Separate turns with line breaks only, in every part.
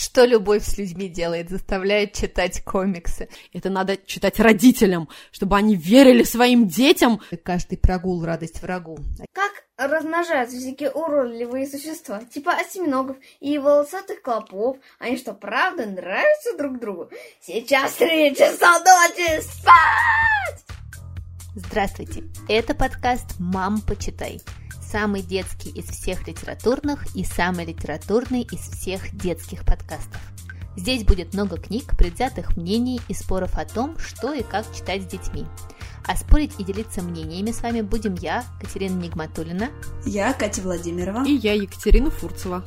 Что любовь с людьми делает? Заставляет читать комиксы.
Это надо читать родителям, чтобы они верили своим детям.
Каждый прогул — радость врагу.
Как размножаются всякие уродливые существа, типа осьминогов и волосатых клопов. Они что, правда нравятся друг другу? Сейчас три часа ночи спать!
Здравствуйте, это подкаст «Мам, почитай». Самый детский из всех литературных и самый литературный из всех детских подкастов. Здесь будет много книг, предвзятых мнений и споров о том, что и как читать с детьми. А спорить и делиться мнениями с вами будем я, Катерина Нигматулина.
Я, Катя Владимирова.
И я, Екатерина Фурцева.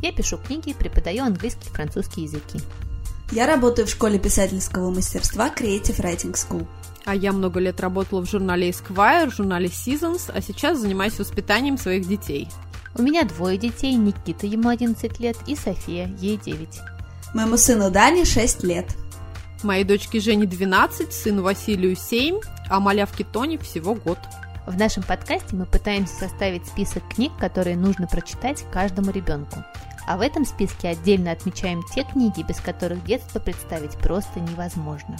Я пишу книги, преподаю английский и французский языки.
Я работаю в школе писательского мастерства Creative Writing School.
А я много лет работала в журнале Esquire, в журнале Seasons, а сейчас занимаюсь воспитанием своих детей.
У меня двое детей, Никита, ему 11 лет, и София, ей 9.
Моему сыну Дане 6 лет.
Моей дочке Жене 12, сыну Василию 7, а малявке Тони всего год.
В нашем подкасте мы пытаемся составить список книг, которые нужно прочитать каждому ребенку. А в этом списке отдельно отмечаем те книги, без которых детство представить просто невозможно.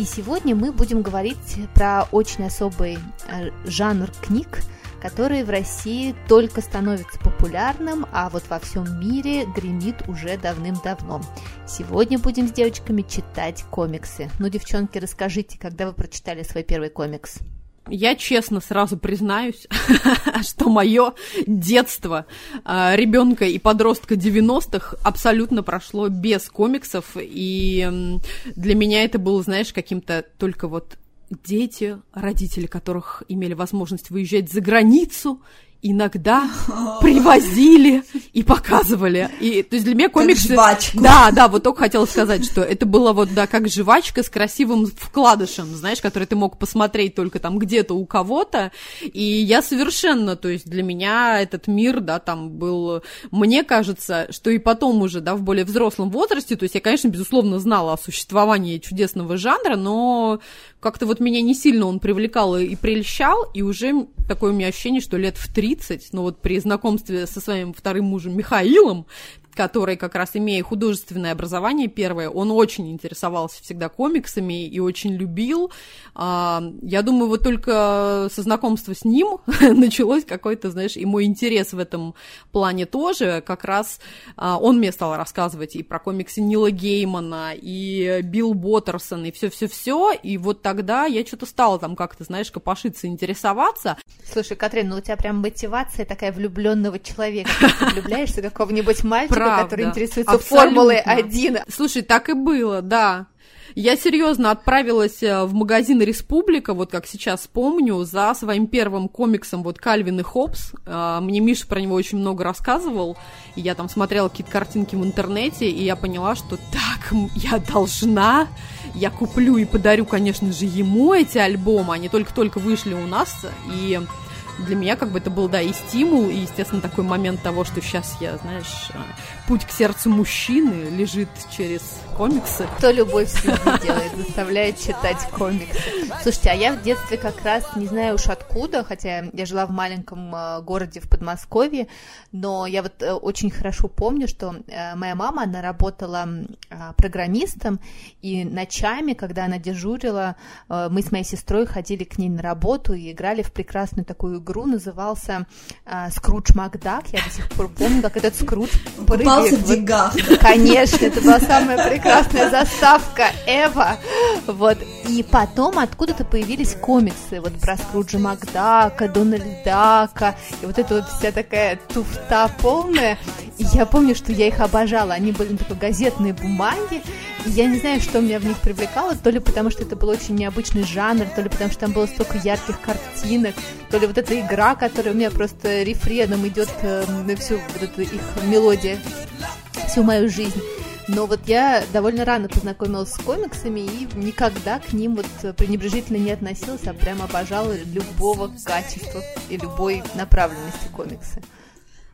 И сегодня мы будем говорить про очень особый э, жанр книг, который в России только становится популярным, а вот во всем мире гремит уже давным-давно. Сегодня будем с девочками читать комиксы. Ну, девчонки, расскажите, когда вы прочитали свой первый комикс?
Я честно сразу признаюсь, что мое детство э, ребенка и подростка 90-х абсолютно прошло без комиксов, и для меня это было, знаешь, каким-то только вот дети, родители которых имели возможность выезжать за границу иногда привозили и показывали. И, то есть для меня комиксы...
Как жвачку.
Да, да, вот только хотела сказать, что это было вот, да, как жвачка с красивым вкладышем, знаешь, который ты мог посмотреть только там где-то у кого-то. И я совершенно, то есть для меня этот мир, да, там был... Мне кажется, что и потом уже, да, в более взрослом возрасте, то есть я, конечно, безусловно, знала о существовании чудесного жанра, но как-то вот меня не сильно он привлекал и прельщал, и уже такое у меня ощущение, что лет в 30, ну вот при знакомстве со своим вторым мужем Михаилом, который как раз имея художественное образование первое, он очень интересовался всегда комиксами и очень любил. А, я думаю, вот только со знакомства с ним началось какой-то, знаешь, и мой интерес в этом плане тоже. Как раз а, он мне стал рассказывать и про комиксы Нила Геймана, и Билл Боттерсон, и все-все-все. И вот тогда я что-то стала там как-то, знаешь, копошиться, интересоваться.
Слушай, Катрин, ну у тебя прям мотивация такая влюбленного человека. Ты влюбляешься какого-нибудь мальчика, Правда. который интересуется Абсолютно. Формулой 1.
Слушай, так и было, да. Я серьезно отправилась э, в магазин Республика, вот как сейчас помню, за своим первым комиксом вот Кальвин и Хопс. Э, мне Миша про него очень много рассказывал, и я там смотрела какие-то картинки в интернете, и я поняла, что так, я должна, я куплю и подарю, конечно же, ему эти альбомы, они только-только вышли у нас, и для меня как бы это был, да, и стимул, и, естественно, такой момент того, что сейчас я, знаешь, э, путь к сердцу мужчины лежит через комиксы.
Кто любовь людьми делает, заставляет читать комиксы. Слушайте, а я в детстве как раз, не знаю уж откуда, хотя я жила в маленьком э, городе в Подмосковье, но я вот э, очень хорошо помню, что моя мама, она работала программистом, и ночами, когда она дежурила, мы с моей сестрой ходили к ней на работу и играли в прекрасную такую игру назывался э, Скрудж Макдак. Я до сих пор помню, как этот Скрудж
прыгает. в деньгах.
Конечно, это была самая прекрасная заставка Эва. Вот. И потом откуда-то появились комиксы вот про Скруджа Макдака, Дональдака, и вот это вот вся такая туфта полная. И я помню, что я их обожала. Они были на такой газетной бумаге, и я не знаю, что меня в них привлекало, то ли потому, что это был очень необычный жанр, то ли потому, что там было столько ярких картинок, то ли вот эта игра, которая у меня просто рефреном идет э, на всю вот эту их мелодию, всю мою жизнь. Но вот я довольно рано познакомилась с комиксами и никогда к ним вот пренебрежительно не относилась, а прям обожала любого качества и любой направленности комикса.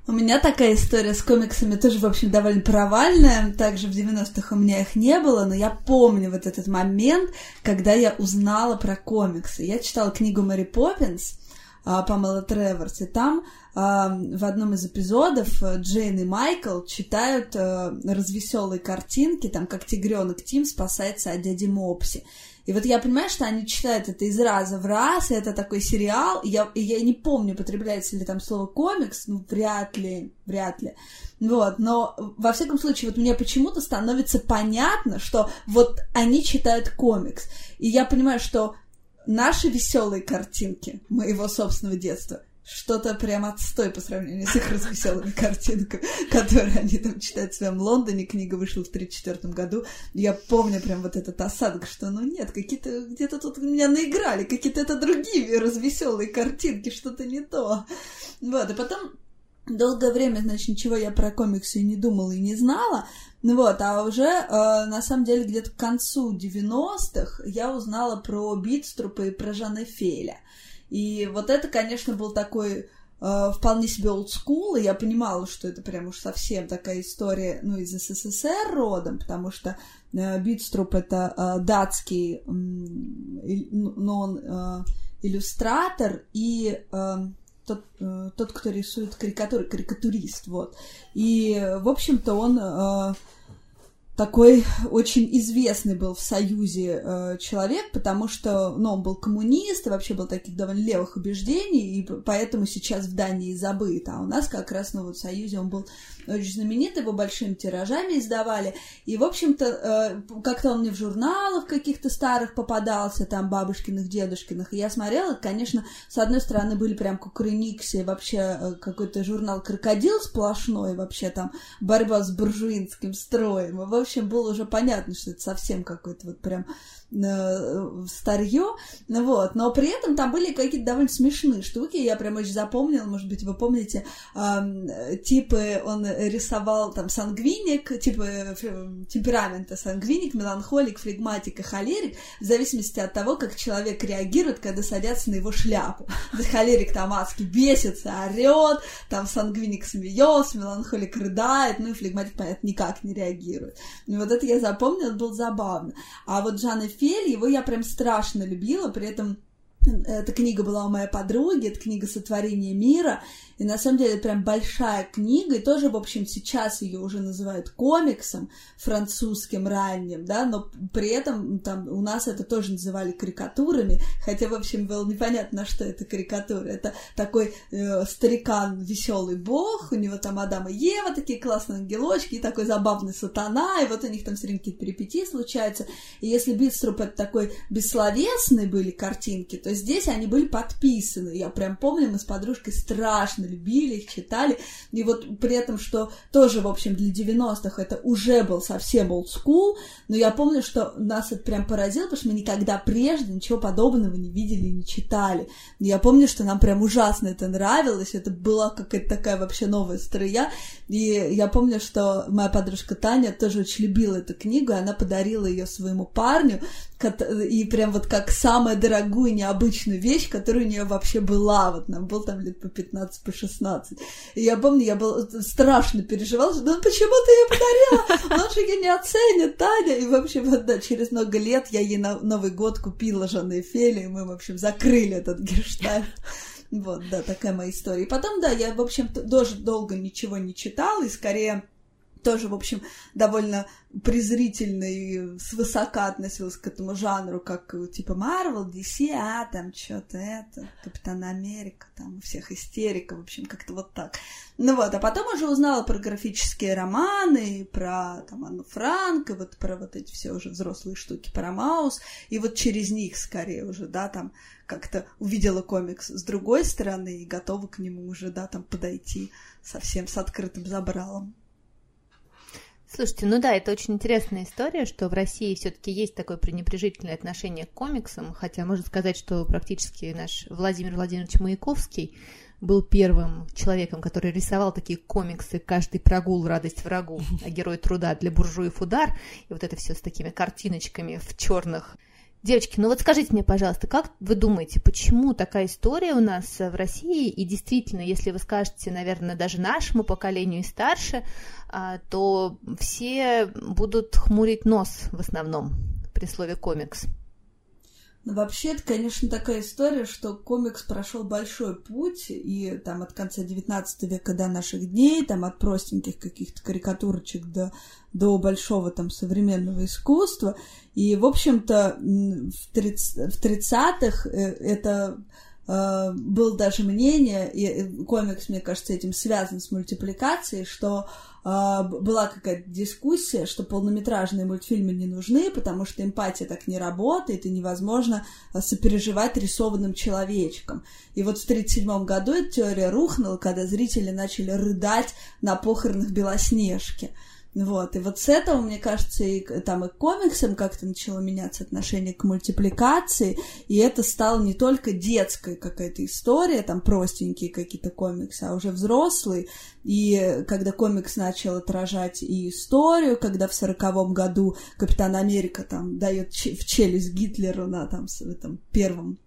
У меня такая история с комиксами тоже, в общем, довольно провальная. Также в 90-х у меня их не было, но я помню вот этот момент, когда я узнала про комиксы. Я читала книгу Мэри Поппинс, а, Памела Треворс, и там в одном из эпизодов э, Джейн и Майкл читают а, развеселые картинки, там, как тигренок Тим спасается от дяди Мопси. И вот я понимаю, что они читают это из раза в раз, и это такой сериал, и я, и я не помню, потребляется ли там слово комикс, ну, вряд ли, вряд ли. Вот, но во всяком случае, вот мне почему-то становится понятно, что вот они читают комикс. И я понимаю, что наши веселые картинки моего собственного детства что-то прям отстой по сравнению с их развеселыми картинками, которые они там читают в своем Лондоне. Книга вышла в 1934 году. Я помню прям вот этот осадок, что ну нет, какие-то где-то тут меня наиграли, какие-то это другие развеселые картинки, что-то не то. Вот, и потом долгое время, значит, ничего я про комиксы не думала и не знала, ну вот, а уже, э, на самом деле, где-то к концу 90-х я узнала про Битструпа и про Жанна Феля. И вот это, конечно, был такой э, вполне себе олдскул, и я понимала, что это прям уж совсем такая история, ну, из СССР родом, потому что э, Битструп — это э, датский, э, но он э, иллюстратор и... Э, тот, э, тот, кто рисует карикатуры, карикатурист, вот. И, в общем-то, он э, такой очень известный был в Союзе э, человек, потому что, ну, он был коммунист и вообще был таких довольно левых убеждений, и поэтому сейчас в Дании забыт, а у нас как раз, ну, вот в Союзе он был очень знаменитый, его большими тиражами издавали, и, в общем-то, э, как-то он мне в журналах каких-то старых попадался, там, бабушкиных, дедушкиных, и я смотрела, конечно, с одной стороны были прям кукрыниксы, вообще э, какой-то журнал «Крокодил» сплошной, вообще там борьба с буржуинским строем, в общем, было уже понятно, что это совсем какой-то вот прям старье, вот, но при этом там были какие-то довольно смешные штуки, я прям очень запомнила, может быть, вы помните, э, типы он рисовал там сангвиник, типы темперамента сангвиник, меланхолик, флегматик и холерик, в зависимости от того, как человек реагирует, когда садятся на его шляпу. Холерик там адски бесится, орет, там сангвиник смеется, меланхолик рыдает, ну и флегматик, понятно, никак не реагирует. И вот это я запомнила, это было забавно. А вот Жанна Фель, его я прям страшно любила, при этом эта книга была у моей подруги, это книга «Сотворение мира», и на самом деле прям большая книга, и тоже, в общем, сейчас ее уже называют комиксом французским ранним, да, но при этом там у нас это тоже называли карикатурами, хотя, в общем, было непонятно, что это карикатура. Это такой э, старикан, веселый бог, у него там Адам и Ева, такие классные ангелочки, и такой забавный сатана, и вот у них там все время какие-то перипетии случаются. И если Битструп это такой бессловесные были картинки, то здесь они были подписаны. Я прям помню, мы с подружкой страшно любили их, читали. И вот при этом, что тоже, в общем, для 90-х это уже был совсем old school, но я помню, что нас это прям поразило, потому что мы никогда прежде ничего подобного не видели не читали. Я помню, что нам прям ужасно это нравилось, это была какая-то такая вообще новая строя. И я помню, что моя подружка Таня тоже очень любила эту книгу, и она подарила ее своему парню, и прям вот как самую дорогую, необычную вещь, которая у нее вообще была. Вот нам был там лет по 15, по 16. И я помню, я был страшно переживала, что ну почему ты ее подарила? Же ее не оценит, Таня. И, в общем, да, через много лет я ей на Новый год купила Жанны Фели, и мы, в общем, закрыли этот гештальт. Вот, да, такая моя история. И потом, да, я, в общем, тоже долго ничего не читала, и скорее тоже, в общем, довольно презрительно и свысока относилась к этому жанру, как типа Marvel, DC, а там что-то это, Капитан Америка, там у всех истерика, в общем, как-то вот так. Ну вот, а потом уже узнала про графические романы, про там Анну Франк, и вот про вот эти все уже взрослые штуки, про Маус, и вот через них скорее уже, да, там как-то увидела комикс с другой стороны и готова к нему уже, да, там подойти совсем с открытым забралом.
Слушайте, ну да, это очень интересная история, что в России все-таки есть такое пренебрежительное отношение к комиксам, хотя можно сказать, что практически наш Владимир Владимирович Маяковский был первым человеком, который рисовал такие комиксы «Каждый прогул – радость врагу», а герой труда для буржуев удар, и вот это все с такими картиночками в черных Девочки, ну вот скажите мне, пожалуйста, как вы думаете, почему такая история у нас в России? И действительно, если вы скажете, наверное, даже нашему поколению и старше, а, то все будут хмурить нос в основном при слове комикс.
Ну, вообще, это, конечно, такая история, что комикс прошел большой путь, и там от конца XIX века до наших дней, там от простеньких каких-то карикатурочек до, до большого там современного искусства. И, в общем-то, в 30-х э, это э, был даже мнение, и э, комикс, мне кажется, этим связан с мультипликацией, что а, была какая-то дискуссия, что полнометражные мультфильмы не нужны, потому что эмпатия так не работает, и невозможно а, сопереживать рисованным человечком. И вот в 1937 году эта теория рухнула, когда зрители начали рыдать на похоронах Белоснежки. Вот, и вот с этого, мне кажется, и там и комиксам как-то начало меняться отношение к мультипликации, и это стало не только детская какая-то история, там простенькие какие-то комиксы, а уже взрослые, и когда комикс начал отражать и историю, когда в сороковом году Капитан Америка там дает в челюсть Гитлеру на там, в этом первом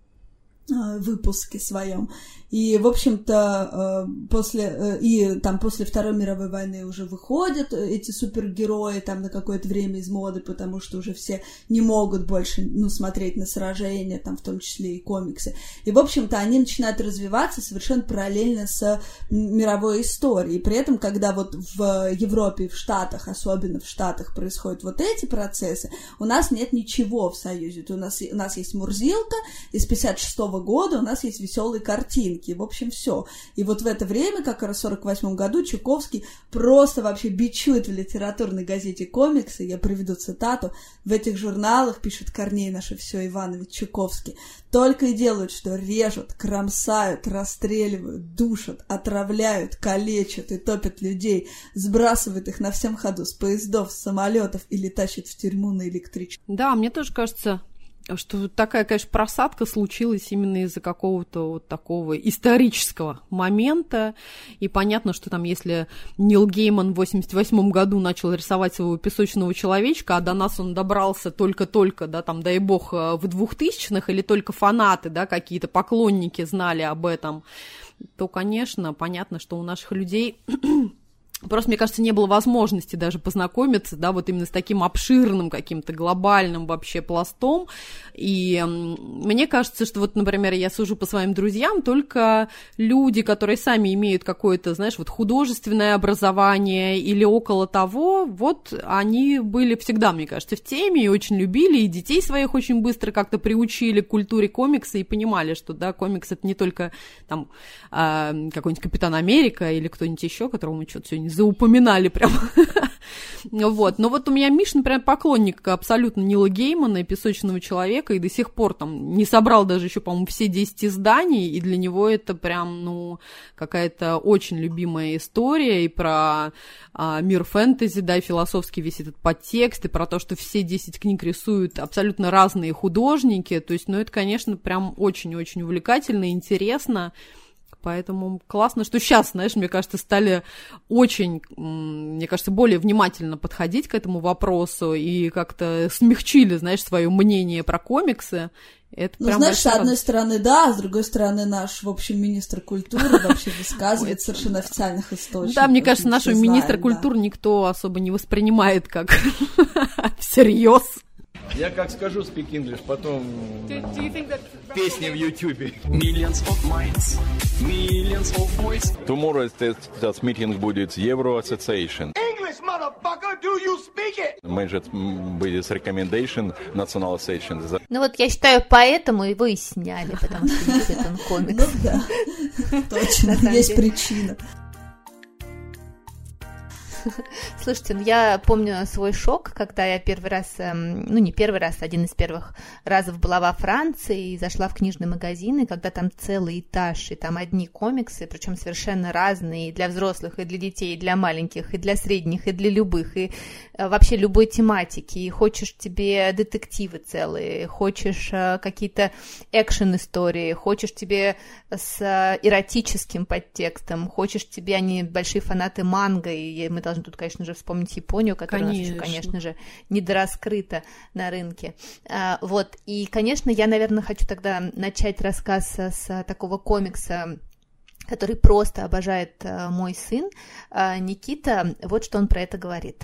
выпуске своем. И, в общем-то, э, после, э, и там после Второй мировой войны уже выходят эти супергерои там на какое-то время из моды, потому что уже все не могут больше, ну, смотреть на сражения, там, в том числе и комиксы. И, в общем-то, они начинают развиваться совершенно параллельно с мировой историей. При этом, когда вот в Европе, в Штатах, особенно в Штатах происходят вот эти процессы, у нас нет ничего в Союзе. У нас, у нас есть Мурзилка из 56 -го года у нас есть веселые картинки. В общем, все. И вот в это время, как раз в 48 году, Чуковский просто вообще бичует в литературной газете комиксы. Я приведу цитату. В этих журналах, пишет Корней наше все Иванович Чуковский, только и делают, что режут, кромсают, расстреливают, душат, отравляют, калечат и топят людей, сбрасывают их на всем ходу с поездов, с самолетов или тащат в тюрьму на электричке.
Да, мне тоже кажется, что такая, конечно, просадка случилась именно из-за какого-то вот такого исторического момента. И понятно, что там, если Нил Гейман в 88 году начал рисовать своего песочного человечка, а до нас он добрался только-только, да, там, дай бог, э, в 2000-х, или только фанаты, да, какие-то поклонники знали об этом, то, конечно, понятно, что у наших людей Просто, мне кажется, не было возможности даже познакомиться, да, вот именно с таким обширным каким-то глобальным вообще пластом. И мне кажется, что вот, например, я сужу по своим друзьям, только люди, которые сами имеют какое-то, знаешь, вот художественное образование или около того, вот они были всегда, мне кажется, в теме и очень любили, и детей своих очень быстро как-то приучили к культуре комикса и понимали, что, да, комикс это не только там э, какой-нибудь Капитан Америка или кто-нибудь еще, которого мы что-то сегодня заупоминали прям. вот. Но вот у меня Миш, например, поклонник абсолютно Нила Геймана и Песочного человека, и до сих пор там не собрал даже еще, по-моему, все 10 изданий, и для него это прям, ну, какая-то очень любимая история, и про а, мир фэнтези, да, и философский весь этот подтекст, и про то, что все 10 книг рисуют абсолютно разные художники, то есть, ну, это, конечно, прям очень-очень увлекательно, интересно, Поэтому классно, что сейчас, знаешь, мне кажется, стали очень, мне кажется, более внимательно подходить к этому вопросу и как-то смягчили, знаешь, свое мнение про комиксы.
Это ну, знаешь, с одной стороны, да, а с другой стороны, наш, в общем, министр культуры вообще высказывает совершенно официальных источников.
Да, мне кажется, нашего министра культуры никто особо не воспринимает как всерьез.
Я как скажу speak English, потом песни в Ютубе.
Millions of minds, millions of voices.
Tomorrow этот митинг будет Euro Association.
English, motherfucker, do you speak it?
Может быть с recommendation National Association.
Ну вот я считаю, поэтому его и сняли, потому что он комикс.
Ну да, точно, есть причина.
Слушайте, ну я помню свой шок, когда я первый раз, эм, ну не первый раз, один из первых разов была во Франции и зашла в книжный магазин, и когда там целый этаж, и там одни комиксы, причем совершенно разные, и для взрослых, и для детей, и для маленьких, и для средних, и для любых, и э, вообще любой тематики, и хочешь тебе детективы целые, хочешь э, какие-то экшен-истории, хочешь тебе с э, эротическим подтекстом, хочешь тебе, они большие фанаты манго, и мы должны тут, конечно же, вспомнить Японию, которая конечно. у нас еще, конечно же, недораскрыта на рынке. А, вот, и, конечно, я, наверное, хочу тогда начать рассказ с такого комикса, который просто обожает а, мой сын, а, Никита. Вот что он про это говорит.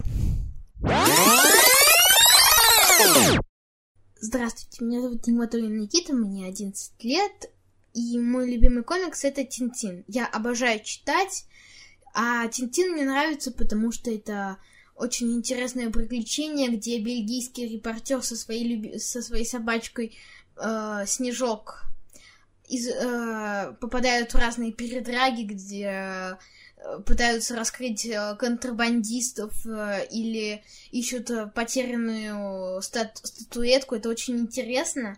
Здравствуйте, меня зовут Нигматуллин Никита, мне 11 лет, и мой любимый комикс это Тинтин. Я обожаю читать, а Тинтин мне нравится, потому что это очень интересное приключение, где бельгийский репортер со своей, люби... со своей собачкой э, Снежок из, э, попадают в разные передраги, где э, пытаются раскрыть э, контрабандистов э, или ищут потерянную стат статуэтку. Это очень интересно.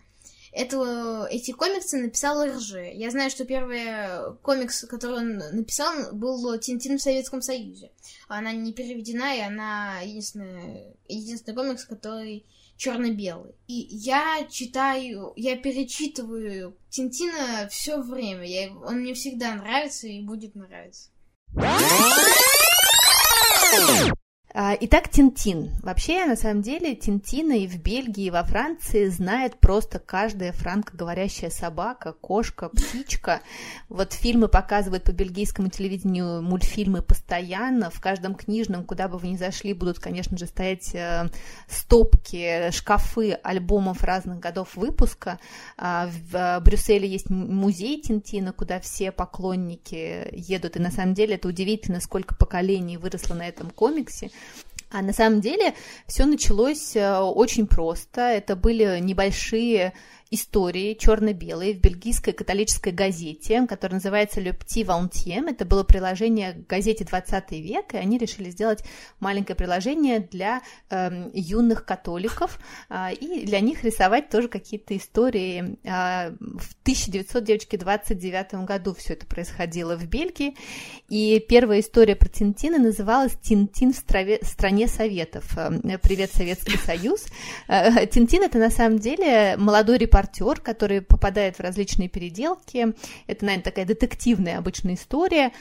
Это, эти комиксы написал РЖ. Я знаю, что первый комикс, который он написал, был «Тинтин в Советском Союзе». Она не переведена, и она единственный, единственный комикс, который черно-белый. И я читаю, я перечитываю Тинтина все время. Я, он мне всегда нравится и будет нравиться.
А, итак, Тинтин. Вообще, на самом деле, Тинтина и в Бельгии, и во Франции знает просто каждая франкоговорящая собака, кошка, птичка. Вот фильмы показывают по бельгийскому телевидению мультфильмы постоянно. В каждом книжном, куда бы вы ни зашли, будут, конечно же, стоять э, стопки, шкафы альбомов разных годов выпуска. А, в Брюсселе есть музей Тинтина, куда все поклонники едут. И на самом деле это удивительно, сколько поколений выросло на этом комиксе. А на самом деле все началось э, очень просто. Это были небольшие истории черно-белые в бельгийской католической газете, которая называется Le Petit Vingtième. Это было приложение к газете 20 век, и они решили сделать маленькое приложение для э, юных католиков, э, и для них рисовать тоже какие-то истории. Э, в 1929 году все это происходило в Бельгии, и первая история про Тинтина называлась «Тинтин в страве, стране Советов». Привет, Советский Союз. Э, Тинтин это на самом деле молодой репортер репортер, который попадает в различные переделки. Это, наверное, такая детективная обычная история.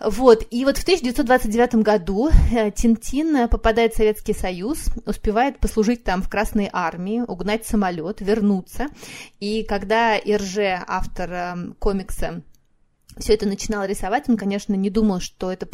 Вот, и вот в 1929 году э, Тинтин попадает в Советский Союз, успевает послужить там в Красной армии, угнать самолет, вернуться. И когда Ирже, автор эм, комикса, все это начинал рисовать, он, конечно, не думал, что это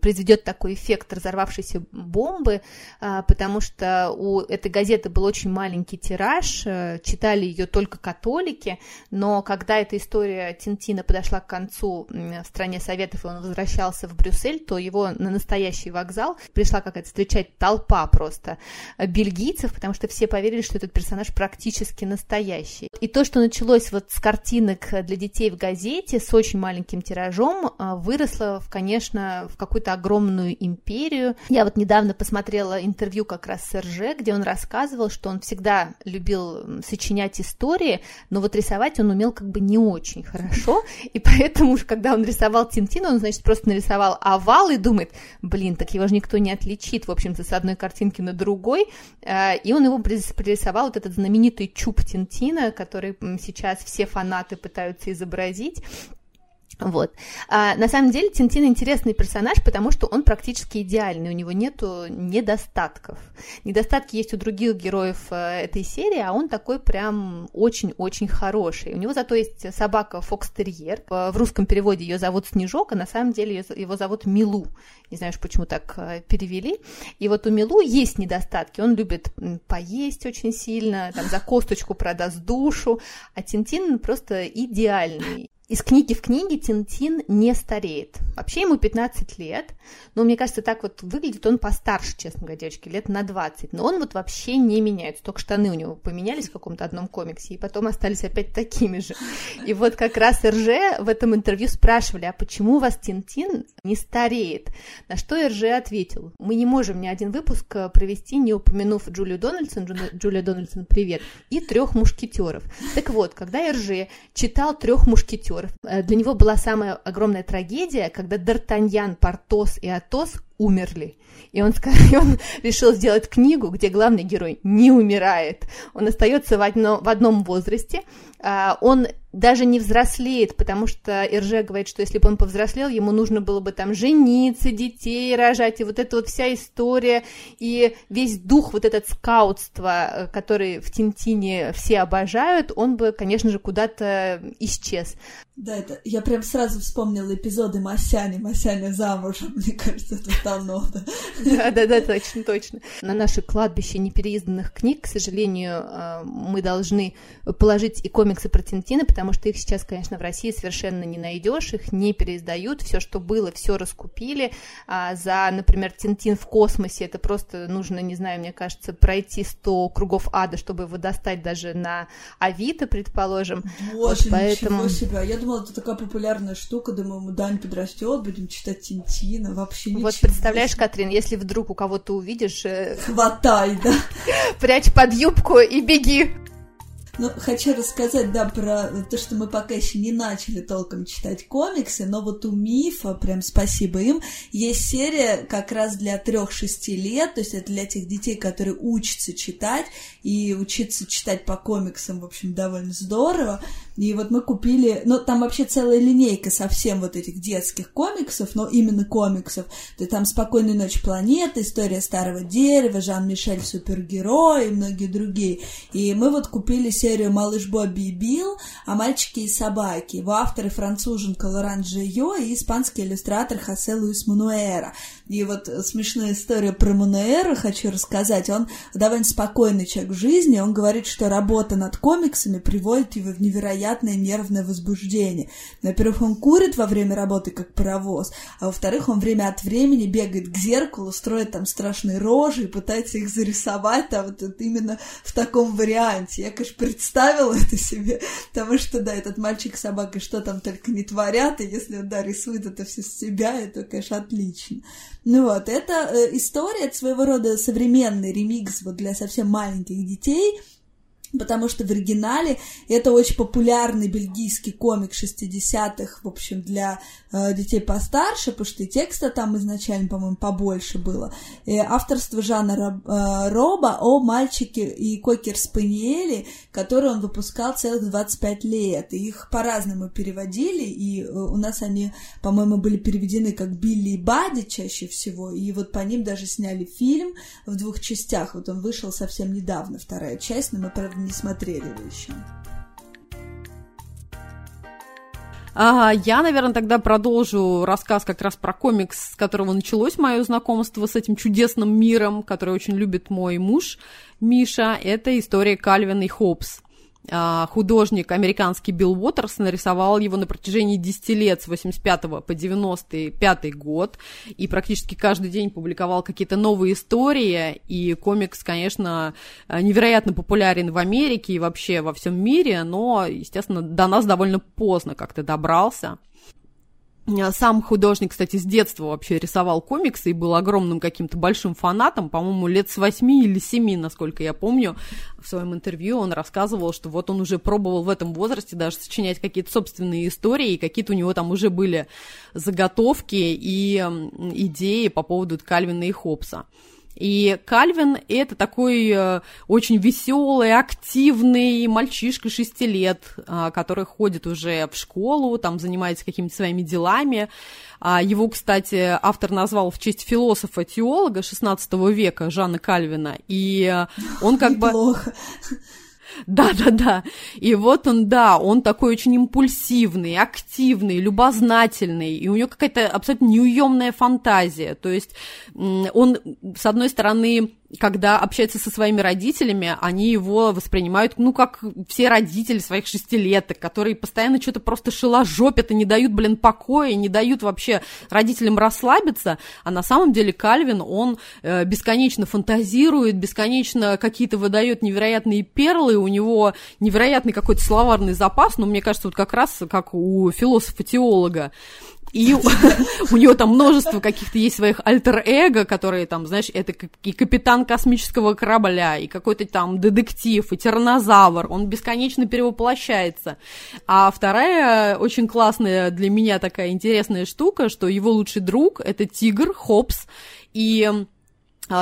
произведет такой эффект разорвавшейся бомбы, а, потому что у этой газеты был очень маленький тираж, э, читали ее только католики, но когда эта история Тинтина подошла к концу в стране Советов, и он возвращался в Брюссель, то его на настоящий вокзал пришла какая-то встречать толпа просто бельгийцев, потому что все поверили, что этот персонаж практически настоящий. И то, что началось вот с картинок для детей в газете с очень маленьким тиражом, а, выросло, конечно, в какую-то огромную империю. Я вот недавно посмотрела интервью как раз с РЖ, где он рассказывал, что он всегда любил сочинять истории, но вот рисовать он умел как бы не очень хорошо, и поэтому когда он рисовал Тинтина, он, значит, просто нарисовал овал и думает, блин, так его же никто не отличит, в общем-то, с одной картинки на другой, а, и он его пририсовал, вот этот знаменитый чуб Тинтина, который сейчас все фанаты пытаются изобразить, вот. А, на самом деле Тинтин интересный персонаж, потому что он практически идеальный, у него нету недостатков. Недостатки есть у других героев э, этой серии, а он такой прям очень-очень хороший. У него зато есть собака Фокстерьер. В русском переводе ее зовут Снежок, а на самом деле его зовут Милу. Не знаю, почему так э, перевели. И вот у Милу есть недостатки. Он любит поесть очень сильно, там за косточку продаст душу, а Тинтин просто идеальный из книги в книге Тинтин не стареет. Вообще ему 15 лет, но мне кажется, так вот выглядит он постарше, честно говоря, девочки, лет на 20. Но он вот вообще не меняется, только штаны у него поменялись в каком-то одном комиксе, и потом остались опять такими же. И вот как раз РЖ в этом интервью спрашивали, а почему у вас Тинтин не стареет? На что РЖ ответил, мы не можем ни один выпуск э, провести, не упомянув Джулию Дональдсон, Джулия Дональдсон, привет, и трех мушкетеров. Так вот, когда РЖ читал трех мушкетеров, актеров. Э, для него была самая огромная трагедия, когда Д'Артаньян, Портос и Атос умерли. И он, и он решил сделать книгу, где главный герой не умирает. Он остается в, одно, в одном возрасте. А, он даже не взрослеет, потому что Ирже говорит, что если бы он повзрослел, ему нужно было бы там жениться, детей рожать, и вот эта вот вся история, и весь дух вот этот скаутства, э, который в Тинтине все обожают, он бы, конечно же, куда-то исчез.
Да, это я прям сразу вспомнила эпизоды Масяни, Масяня замужем, мне кажется, это давно.
Да, да, да, точно, точно. На наше кладбище непереизданных книг, к сожалению, э, мы должны положить и комиксы про Тинтина, потому что их сейчас, конечно, в России совершенно не найдешь, их не переиздают, все, что было, все раскупили. А за, например, Тинтин в космосе, это просто нужно, не знаю, мне кажется, пройти 100 кругов ада, чтобы его достать даже на Авито, предположим.
Боже, вот поэтому... ничего себе. А я думала, это такая популярная штука. Думаю, мы Дань подрастет, будем читать Тинтина. Вообще ничего.
Вот представляешь, Катрин, если вдруг у кого-то увидишь... Э,
Хватай, да.
Прячь под юбку и беги.
Ну, хочу рассказать, да, про то, что мы пока еще не начали толком читать комиксы, но вот у Мифа, прям спасибо им, есть серия как раз для трех-шести лет, то есть это для тех детей, которые учатся читать, и учиться читать по комиксам, в общем, довольно здорово. И вот мы купили, ну, там вообще целая линейка совсем вот этих детских комиксов, но именно комиксов. То есть там «Спокойной ночи, планета», «История старого дерева», «Жан-Мишель супергерой» и многие другие. И мы вот купили серию «Малыш Бобби и Билл», а «Мальчики и собаки». Его авторы француженка Лоран Джейо и испанский иллюстратор Хосе Луис Мануэра. И вот смешная история про Мануэра хочу рассказать. Он довольно спокойный человек в жизни. Он говорит, что работа над комиксами приводит его в невероятно невероятное нервное возбуждение. Во-первых, он курит во время работы, как паровоз, а во-вторых, он время от времени бегает к зеркалу, строит там страшные рожи и пытается их зарисовать там вот именно в таком варианте. Я, конечно, представила это себе, потому что, да, этот мальчик с собакой что там только не творят, и если он, да, рисует это все с себя, это, конечно, отлично. Ну вот, это э, история, это своего рода современный ремикс вот для совсем маленьких детей, потому что в оригинале это очень популярный бельгийский комик 60-х, в общем, для э, детей постарше, потому что и текста там изначально, по-моему, побольше было. И авторство Жана э, Роба о мальчике и кокер-спаниеле, который он выпускал целых 25 лет. И их по-разному переводили, и э, у нас они, по-моему, были переведены как Билли и Бади чаще всего, и вот по ним даже сняли фильм в двух частях. Вот он вышел совсем недавно, вторая часть, но мы, правда, не смотрели еще.
А, я, наверное, тогда продолжу рассказ как раз про комикс, с которого началось мое знакомство с этим чудесным миром, который очень любит мой муж Миша. Это история Кальвина и Хопс. А, художник американский Билл Уотерс нарисовал его на протяжении 10 лет, с 85 по 95 год, и практически каждый день публиковал какие-то новые истории, и комикс, конечно, невероятно популярен в Америке и вообще во всем мире, но, естественно, до нас довольно поздно как-то добрался. Э, сам художник, кстати, с детства вообще рисовал комиксы и был огромным каким-то большим фанатом, по-моему, лет с восьми или семи, насколько я помню. В своем интервью он рассказывал, что вот он уже пробовал в этом возрасте даже сочинять какие-то собственные истории, и какие-то у него там уже были заготовки и идеи по поводу Кальвина и Хопса. И Кальвин это такой э, очень веселый, активный мальчишка 6 лет, э, который ходит уже в школу, там занимается какими-то своими делами. А его, кстати, автор назвал в честь философа-теолога 16 века Жана Кальвина. И э, он как
Неплохо.
бы... Да, да, да. И вот он, да, он такой очень импульсивный, активный, любознательный, и у него какая-то абсолютно неуемная фантазия. То есть он, с одной стороны, когда общается со своими родителями, они его воспринимают, ну, как все родители своих шестилеток, которые постоянно что-то просто шеложопят и не дают, блин, покоя, не дают вообще родителям расслабиться, а на самом деле Кальвин, он э, бесконечно фантазирует, бесконечно какие-то выдает невероятные перлы, у него невероятный какой-то словарный запас, но мне кажется, вот как раз как у философа-теолога, и у него там множество каких-то есть своих альтер-эго, которые там, знаешь, это и капитан космического корабля, и какой-то там детектив, и тиранозавр, он бесконечно перевоплощается. А вторая очень классная для меня такая интересная штука, что его лучший друг — это тигр Хопс, и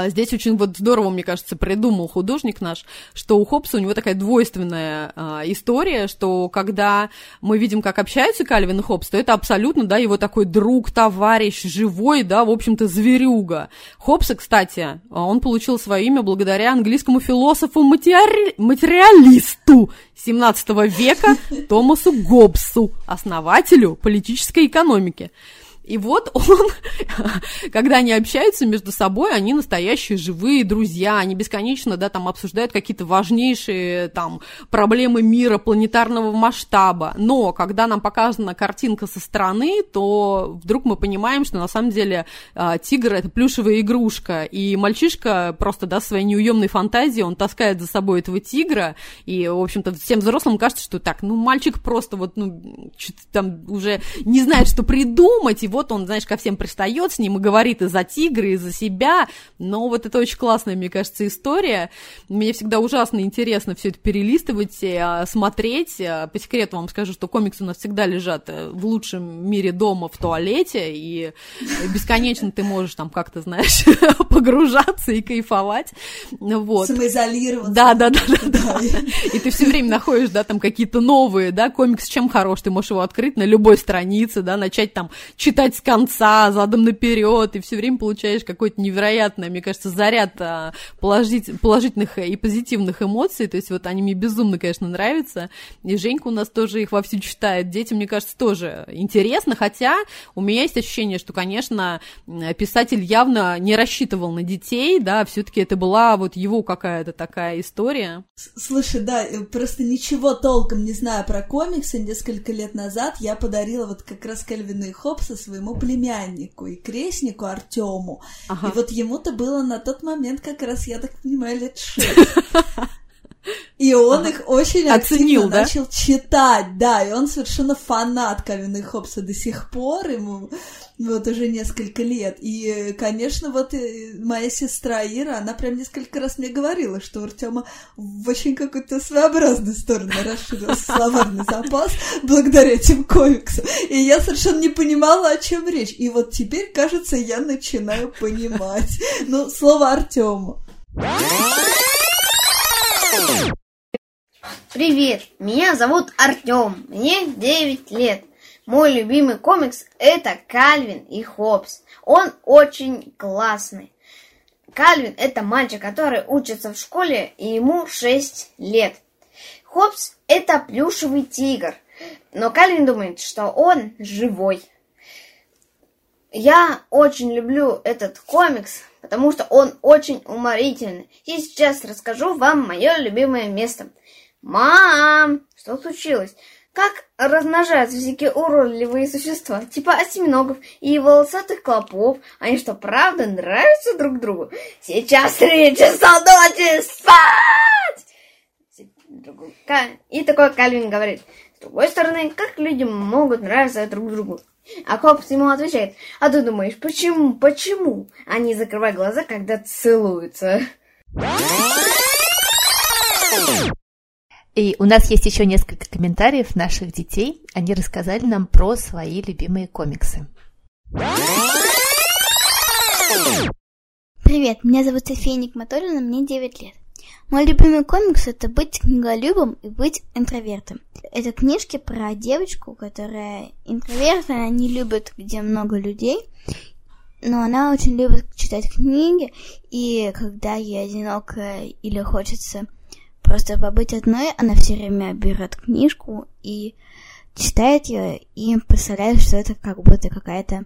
здесь очень вот здорово, мне кажется, придумал художник наш, что у Хопса у него такая двойственная а, история, что когда мы видим, как общаются Кальвин и Хопс, то это абсолютно, да, его такой друг, товарищ, живой, да, в общем-то, зверюга. Хопса, кстати, он получил свое имя благодаря английскому философу-материалисту 17 века Томасу Гоббсу, основателю политической экономики. И вот он, когда они общаются между собой, они настоящие живые друзья, они бесконечно, да, там обсуждают какие-то важнейшие там проблемы мира планетарного масштаба. Но когда нам показана картинка со стороны, то вдруг мы понимаем, что на самом деле а, тигр это плюшевая игрушка, и мальчишка просто, да, своей неуемной фантазией, он таскает за собой этого тигра, и, в общем-то, всем взрослым кажется, что так, ну, мальчик просто вот, ну, там уже не знает, что придумать, и вот он, знаешь, ко всем пристает с ним и говорит и за тигры, и за себя, но вот это очень классная, мне кажется, история. Мне всегда ужасно интересно все это перелистывать, а, смотреть. А, по секрету вам скажу, что комиксы у нас всегда лежат э, в лучшем мире дома в туалете, и бесконечно ты можешь там как-то, знаешь, погружаться и кайфовать. Вот.
Самоизолироваться.
Да, да, да, да, да. И ты все время находишь, да, там какие-то новые, да, комикс чем хорош, ты можешь его открыть на любой странице, да, начать там читать читать с конца, задом наперед, и все время получаешь какой-то невероятный, мне кажется, заряд а, положить, положительных и позитивных эмоций. То есть вот они мне безумно, конечно, нравятся. И Женька у нас тоже их вовсю читает. Детям, мне кажется, тоже интересно, хотя у меня есть ощущение, что, конечно, писатель явно не рассчитывал на детей, да, все-таки это была вот его какая-то такая история.
Слушай, да, э, просто ничего толком не знаю про комиксы. Несколько лет назад я подарила вот как раз Кельвина и Хопса своему племяннику и крестнику Артему. Ага. И вот ему-то было на тот момент как раз, я так понимаю, лет шесть. И он ага. их очень Оценил, активно да? начал читать, да, и он совершенно фанат Кавина и Хопса до сих пор, ему вот уже несколько лет. И, конечно, вот э, моя сестра Ира, она прям несколько раз мне говорила, что у Артема в очень какую-то своеобразную сторону расширился словарный запас благодаря этим комиксам. И я совершенно не понимала, о чем речь. И вот теперь, кажется, я начинаю понимать. Ну, слово Артему.
Привет, меня зовут Артем, мне 9 лет. Мой любимый комикс это Кальвин и Хопс. Он очень классный. Кальвин это мальчик, который учится в школе, и ему 6 лет. Хопс это плюшевый тигр, но Кальвин думает, что он живой. Я очень люблю этот комикс, потому что он очень уморительный. И сейчас расскажу вам мое любимое место. Мам, что случилось? Как размножаются всякие уродливые существа, типа осьминогов и волосатых клопов? Они что, правда нравятся друг другу? Сейчас три часа ночи спать! И такой Кальвин говорит, с другой стороны, как люди могут нравиться друг другу? А Хопс ему отвечает, а ты думаешь, почему, почему они закрывают глаза, когда целуются?
И у нас есть еще несколько комментариев наших детей. Они рассказали нам про свои любимые комиксы.
Привет, меня зовут София Никматорина, мне 9 лет. Мой любимый комикс это быть книголюбом и быть интровертом. Это книжки про девочку, которая интроверт, она не любит, где много людей, но она очень любит читать книги, и когда ей одиноко или хочется просто побыть одной, она все время берет книжку и читает ее, и представляет, что это как будто какая-то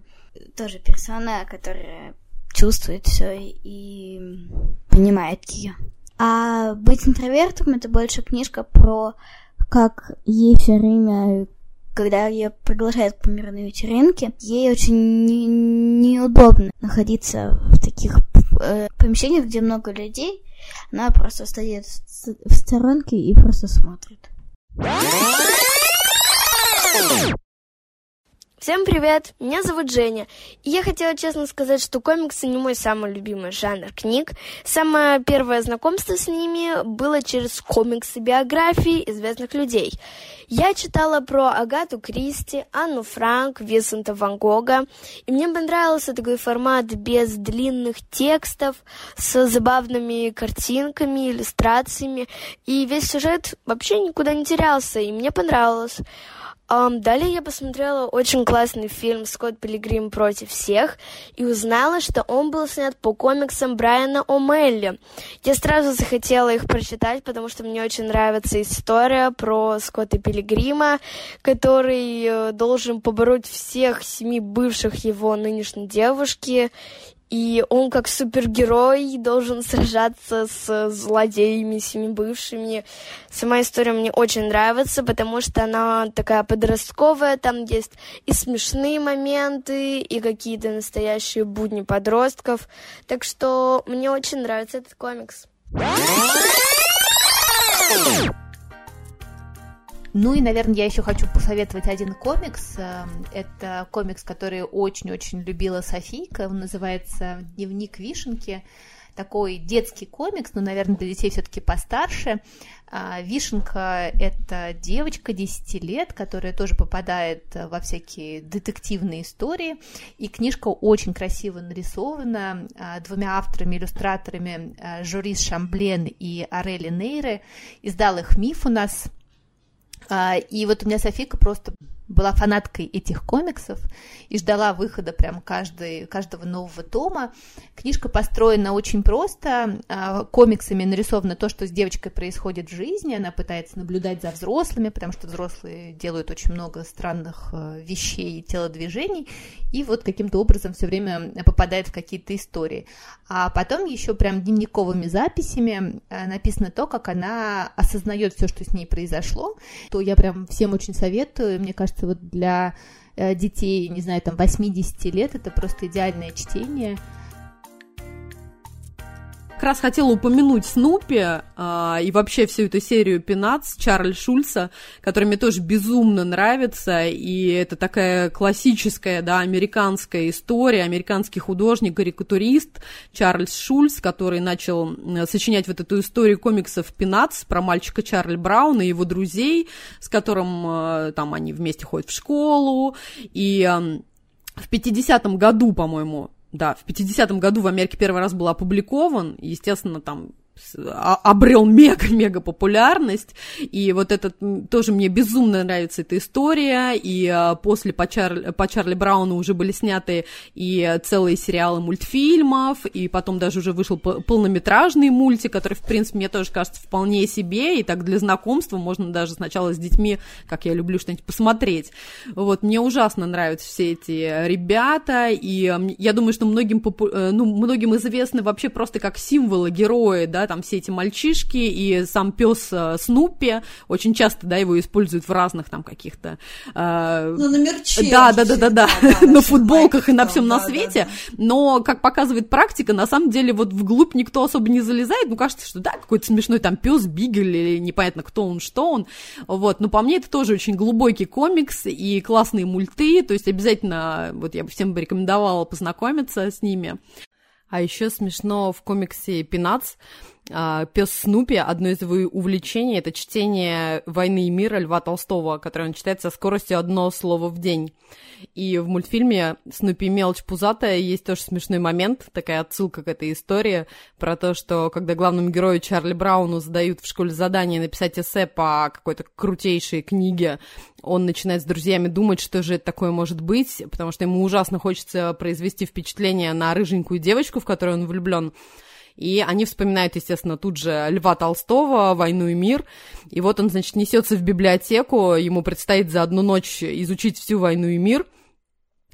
тоже персона, которая чувствует все и понимает ее. А быть интровертом это больше книжка про как ей все время, когда ее приглашают к помирной вечеринке, ей очень не, неудобно находиться в таких э, помещениях, где много людей. Она просто стоит в сторонке и просто смотрит.
Всем привет, меня зовут Женя, и я хотела честно сказать, что комиксы не мой самый любимый жанр книг. Самое первое знакомство с ними было через комиксы биографии известных людей. Я читала про Агату Кристи, Анну Франк, Висента Ван Гога, и мне понравился такой формат без длинных текстов, с забавными картинками, иллюстрациями, и весь сюжет вообще никуда не терялся, и мне понравилось. Um, далее я посмотрела очень классный фильм «Скотт Пилигрим против всех» и узнала, что он был снят по комиксам Брайана О'Мелли. Я сразу захотела их прочитать, потому что мне очень нравится история про Скотта Пилигрима, который э, должен побороть всех семи бывших его нынешней девушки и он как супергерой должен сражаться с злодеями, семи бывшими. Сама история мне очень нравится, потому что она такая подростковая, там есть и смешные моменты, и какие-то настоящие будни подростков. Так что мне очень нравится этот комикс.
Ну и, наверное, я еще хочу посоветовать один комикс. Эм, это комикс, который очень-очень любила Софийка. Он называется «Дневник Вишенки». Такой детский комикс, но, наверное, для детей все-таки постарше. А, Вишенка – это девочка 10 лет, которая тоже попадает во всякие детективные истории. И книжка очень красиво нарисована а, двумя авторами, иллюстраторами а, Жорис Шамблен и Арели Нейре. Издал их «Миф» у нас – и вот у меня Софика просто была фанаткой этих комиксов и ждала выхода прям каждый, каждого нового тома. Книжка построена очень просто, а, комиксами нарисовано то, что с девочкой происходит в жизни, она пытается наблюдать за взрослыми, потому что взрослые делают очень много странных а, вещей и телодвижений, и вот каким-то образом все время попадает в какие-то истории. А потом еще прям дневниковыми записями а, написано то, как она осознает все, что с ней произошло, то я прям всем очень советую, мне кажется, кажется, вот для э, детей, не знаю, там 80 лет это просто идеальное чтение
как раз хотела упомянуть Снупи а, и вообще всю эту серию Пинац Чарльз Шульца, который мне тоже безумно нравится, и это такая классическая, да, американская история, американский художник, карикатурист Чарльз Шульц, который начал сочинять вот эту историю комиксов Пинац про мальчика Чарли Брауна и его друзей, с которым а, там они вместе ходят в школу, и в 50-м году, по-моему, да, в 50-м году в Америке первый раз был опубликован, естественно, там обрел мега-мега популярность, и вот этот тоже мне безумно нравится эта история, и а, после по, Чар... по Чарли Брауну уже были сняты и целые сериалы мультфильмов, и потом даже уже вышел полнометражный мультик, который, в принципе, мне тоже кажется вполне себе, и так для знакомства можно даже сначала с детьми, как я люблю что-нибудь посмотреть. Вот, мне ужасно нравятся все эти ребята, и я думаю, что многим, попу... Э, ну, многим известны вообще просто как символы, герои, да, там все эти мальчишки и сам пес э, Снупи, очень часто, да, его используют в разных там каких-то...
Э, ну, на мерче.
Да, да, да, да, да, на футболках и на всем на свете, но, как показывает практика, на самом деле вот вглубь никто особо не залезает, ну, кажется, что да, какой-то смешной там пес Бигель или непонятно кто он, что он, вот, но по мне это тоже очень глубокий комикс и классные мульты, то есть обязательно, вот я бы всем бы рекомендовала познакомиться с ними. А еще смешно в комиксе Пинац а, пес Снупи, одно из его увлечений, это чтение «Войны и мира» Льва Толстого, который он читает со скоростью одно слово в день. И в мультфильме «Снупи мелочь пузатая» есть тоже смешной момент, такая отсылка к этой истории, про то, что когда главному герою Чарли Брауну задают в школе задание написать эссе по какой-то крутейшей книге, он начинает с друзьями думать, что же это такое может быть, потому что ему ужасно хочется произвести впечатление на рыженькую девочку, в которую он влюблен. И они вспоминают, естественно, тут же Льва Толстого, «Войну и мир». И вот он, значит, несется в библиотеку, ему предстоит за одну ночь изучить всю «Войну и мир».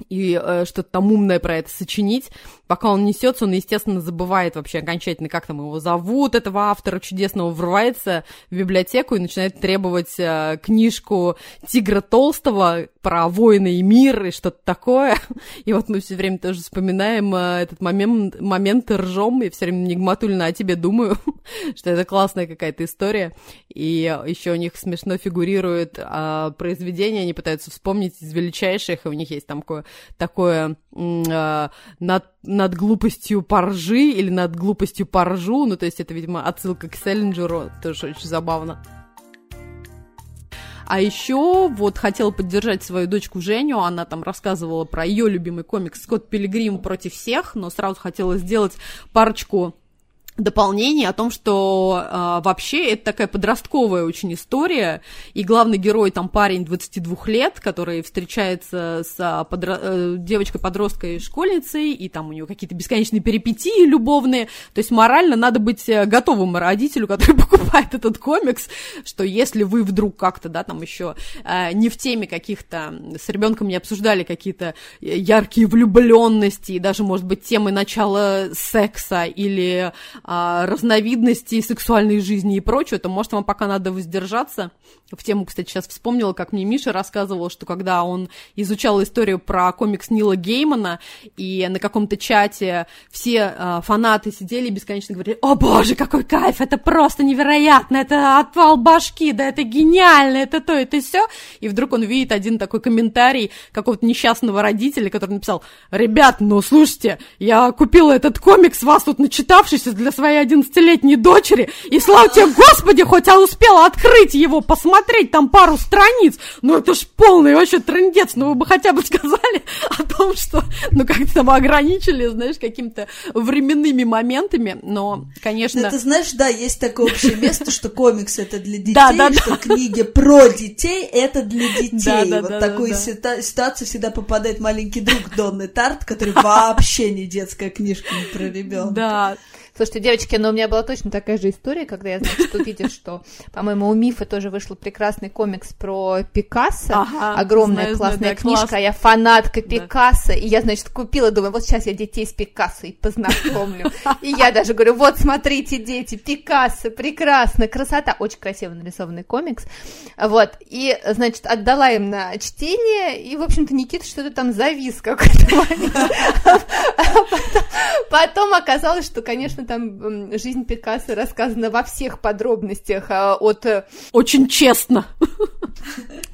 И э, что-то там умное про это сочинить. Пока он несется, он, естественно, забывает вообще окончательно, как там его зовут, этого автора чудесного, врывается в библиотеку и начинает требовать э, книжку Тигра Толстого про войны и мир и что-то такое. И вот мы все время тоже вспоминаем э, этот момент, момент ржем, и все время Нигматульно о тебе думаю, что это классная какая-то история. И еще у них смешно фигурирует э, произведение, они пытаются вспомнить из величайших, и у них есть там такое, такое э, над, над глупостью поржи или над глупостью поржу, ну то есть это, видимо, отсылка к Селлинджеру, тоже очень забавно. А еще вот хотела поддержать свою дочку Женю, она там рассказывала про ее любимый комикс «Скотт Пилигрим против всех», но сразу хотела сделать парочку дополнение о том, что э, вообще это такая подростковая очень история, и главный герой там парень 22 лет, который встречается с а, подро- э, девочкой-подросткой школьницей, и там у него какие-то бесконечные перипетии любовные, то есть морально надо быть э, готовым родителю, который покупает этот комикс, что если вы вдруг как-то, да, там еще э, не в теме каких-то, с ребенком не обсуждали какие-то э, яркие влюбленности, и даже, может быть, темы начала секса или а, разновидностей сексуальной жизни и прочее, то, может, вам пока надо воздержаться. В тему, кстати, сейчас вспомнила, как мне Миша рассказывал, что когда он изучал историю про комикс Нила Геймана, и на каком-то чате все а, фанаты сидели и бесконечно говорили, о боже, какой кайф, это просто невероятно, это отвал башки, да это гениально, это то, это все. И вдруг он видит один такой комментарий какого-то несчастного родителя, который написал, ребят, ну слушайте, я купила этот комикс, вас тут начитавшийся для своей одиннадцатилетней дочери, и слава тебе, Господи, хоть я успела открыть его, посмотреть там пару страниц. Ну это ж полный вообще трендец, ну вы бы хотя бы сказали о том, что, ну как-то там ограничили, знаешь, какими-то временными моментами, но, конечно...
Это знаешь, да, есть такое общее место, что комиксы это для детей,
Да, да,
что
да.
книги про детей это для детей.
Да, да,
вот
да,
такую
да, да.
ситуацию всегда попадает маленький друг Донны Тарт, который вообще не детская книжка не про ребенка.
Да,
Слушайте, девочки, но у меня была точно такая же история, когда я, значит, увидела, что, по-моему, у Мифа тоже вышел прекрасный комикс про Пикассо.
Ага,
Огромная
знаю,
классная
знаю, да,
книжка,
класс.
а я фанатка
Да.
Пикассо. И я, значит, купила, думаю, вот сейчас я детей с Пикассо и познакомлю. И я даже говорю, вот смотрите, дети, Пикассо, прекрасно, красота. Очень красиво нарисованный комикс. Вот. И, значит, отдала им на чтение, и, в общем-то, Никита что-то там завис какой-то момент. А Потом оказалось, что, конечно, там жизнь Пикассо рассказана во всех подробностях, а, от э,
очень честно.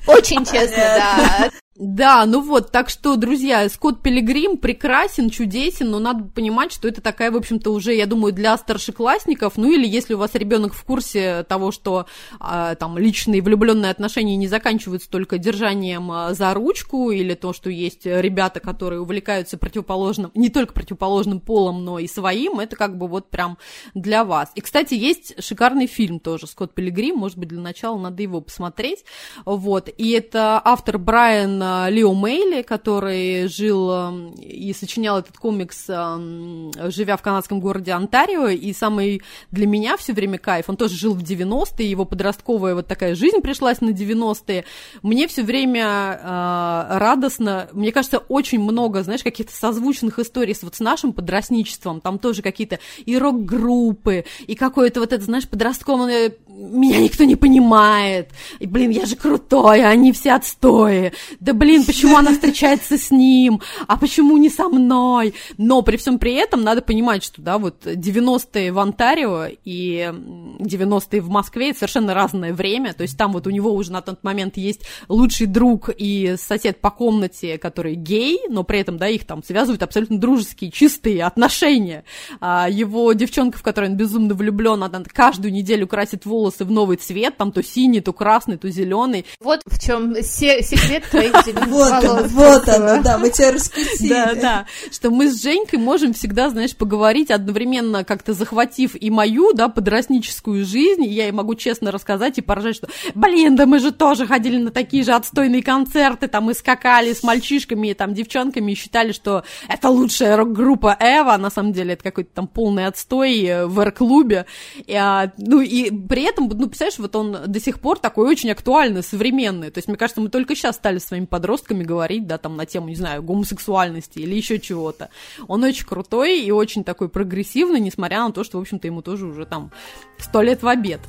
очень честно, да,
Да, ну вот, так что, друзья, Скотт Пилигрим прекрасен, чудесен, но надо понимать, что это такая, в общем-то, уже, я думаю, для старшеклассников, ну или если у вас ребенок в курсе того, что а, там личные влюбленные отношения не заканчиваются только держанием а, за ручку, или то, что есть ребята, которые увлекаются противоположным, не только противоположным полом, но и своим, это как бы вот прям для вас. И, кстати, есть шикарный фильм тоже, Скотт Пилигрим, может быть, для начала надо его посмотреть, вот, и это автор Брайан Лео Мейли, который жил ам, и сочинял этот комикс, ам, живя в канадском городе Онтарио, и самый для меня все время кайф, он тоже жил в 90-е, его подростковая вот такая жизнь пришлась на 90-е, мне все время а, радостно, мне кажется, очень много, знаешь, каких-то созвучных историй с, вот с нашим подростничеством, там тоже какие-то и рок-группы, и какое-то вот это, знаешь, подростковое, меня никто не понимает, и, блин, я же крутой, а они все отстои, да, блин, почему она встречается с ним, а почему не со мной, но при всем при этом надо понимать, что, да, вот 90-е в Онтарио и м, 90-е в Москве это совершенно разное время, то есть там вот у него уже на тот момент есть лучший друг и сосед по комнате, который гей, но при этом, да, их там связывают абсолютно дружеские, чистые отношения. А его девчонка, в которой он безумно влюблен, она каждую неделю красит волосы в новый цвет, там то синий, то красный, то зеленый.
Вот в чем секрет твоих зеленых
Вот оно,
волос.
вот оно, да, мы тебя раскусили.
Да, да, что мы с Женькой можем всегда, знаешь, поговорить одновременно как-то захватив и мою, да, подростническую жизнь, я ей могу честно рассказать и поражать, что, блин, да мы же тоже ходили на такие же отстойные концерты, там, и скакали с мальчишками, и там, девчонками, и считали, что это лучшая рок-группа Эва, на самом деле это какой-то там полный отстой э, в R-клубе, И, а, ну, и при этом этом, ну, представляешь, вот он до сих пор такой очень актуальный, современный. То есть, мне кажется, мы только сейчас стали с своими подростками говорить, да, там, на тему, не знаю, гомосексуальности или еще чего-то. Он очень крутой и очень такой прогрессивный, несмотря на то, что, в общем-то, ему тоже уже там сто лет в обед.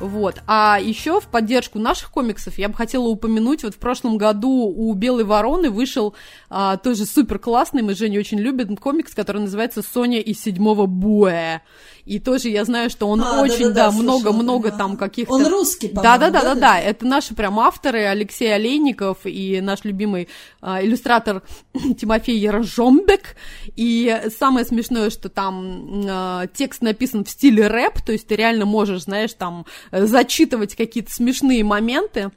Вот. А еще в поддержку наших комиксов я бы хотела упомянуть, вот в прошлом году у Белой Вороны вышел а, тоже супер классный, мы Женя очень любим комикс, который называется «Соня из седьмого Буэ». И тоже я знаю, что он
А,
очень,
да-да-да,
да, много-много
слышала,
там
ага.
каких-то...
Он русский,
Да,
по-моему,
да, да,
да,
да,
да?
да. Это наши прям авторы Алексей Олейников и наш любимый а, иллюстратор Тимофей Ярожомбек. И самое смешное, что там а, текст написан в стиле рэп, то есть ты реально можешь, знаешь, там зачитывать какие-то смешные моменты.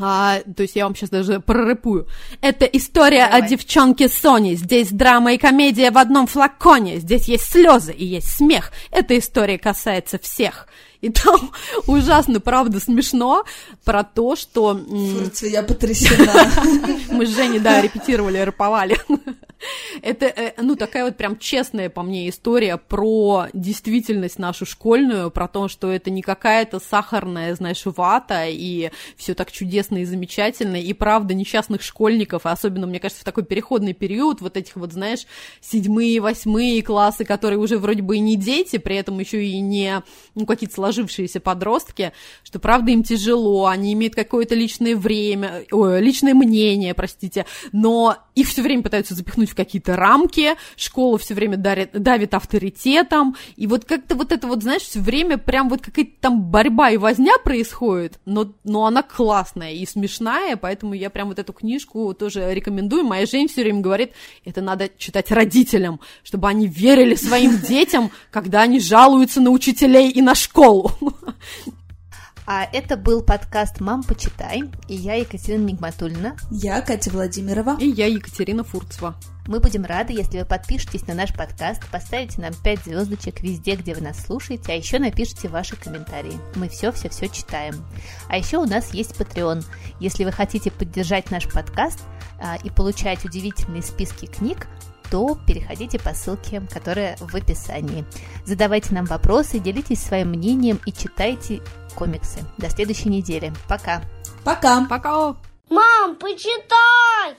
А, то есть я вам сейчас даже прорэпую. Это история
Давай.
о девчонке Соне. Здесь драма и комедия в одном флаконе. Здесь есть слезы и есть смех. Эта история касается всех. И там ужасно, правда, смешно про то, что... м,
Фурция, я потрясена.
мы с Женей, да, репетировали, рэповали. Это, э, ну, такая вот прям честная по мне история про действительность нашу школьную, про то, что это не какая-то сахарная, знаешь, вата, и все так чудесно и замечательно, и правда несчастных школьников, особенно, мне кажется, в такой переходный период, вот этих вот, знаешь, седьмые, восьмые классы, которые уже вроде бы и не дети, при этом еще и не, ну, какие-то сложившиеся подростки, что правда им тяжело, они имеют какое-то личное время, ой, личное мнение, простите, но их все время пытаются запихнуть в какие-то рамки, школа все время дарит, давит авторитетом, и вот как-то вот это вот, знаешь, все время прям вот какая-то там борьба и возня происходит, но, но она классная и смешная, поэтому я прям вот эту книжку тоже рекомендую. Моя Жень все время говорит, это надо читать родителям, чтобы они верили своим детям, когда они жалуются на учителей и на школу.
А это был подкаст «Мам, почитай», и я Екатерина Нигматульна.
Я Катя Владимирова.
И я Екатерина Фурцева.
Мы будем рады, если вы подпишетесь на наш подкаст, поставите нам 5 звездочек везде, где вы нас слушаете, а еще напишите ваши комментарии. Мы все-все-все читаем. А еще у нас есть Patreon. Если вы хотите поддержать наш подкаст а, и получать удивительные списки книг, то переходите по ссылке, которая в описании. Задавайте нам вопросы, делитесь своим мнением и читайте комиксы. До следующей недели. Пока!
Пока!
Пока!
Мам, почитай!